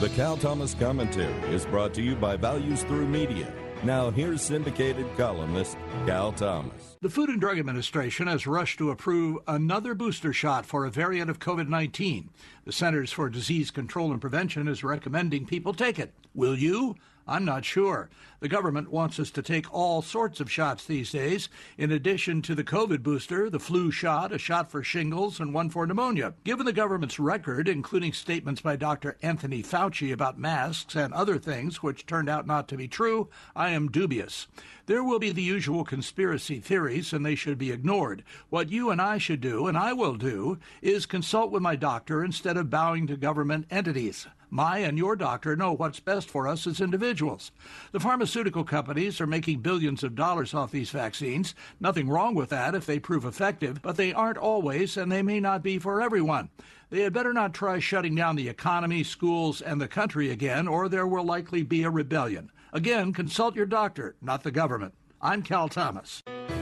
The Cal Thomas Commentary is brought to you by Values Through Media. Now, here's syndicated columnist Cal Thomas. The Food and Drug Administration has rushed to approve another booster shot for a variant of COVID 19. The Centers for Disease Control and Prevention is recommending people take it. Will you? I'm not sure. The government wants us to take all sorts of shots these days, in addition to the COVID booster, the flu shot, a shot for shingles, and one for pneumonia. Given the government's record, including statements by Dr. Anthony Fauci about masks and other things which turned out not to be true, I am dubious. There will be the usual conspiracy theories, and they should be ignored. What you and I should do, and I will do, is consult with my doctor instead of bowing to government entities. My and your doctor know what's best for us as individuals. The pharmaceutical companies are making billions of dollars off these vaccines. Nothing wrong with that if they prove effective, but they aren't always, and they may not be for everyone. They had better not try shutting down the economy, schools, and the country again, or there will likely be a rebellion. Again, consult your doctor, not the government. I'm Cal Thomas.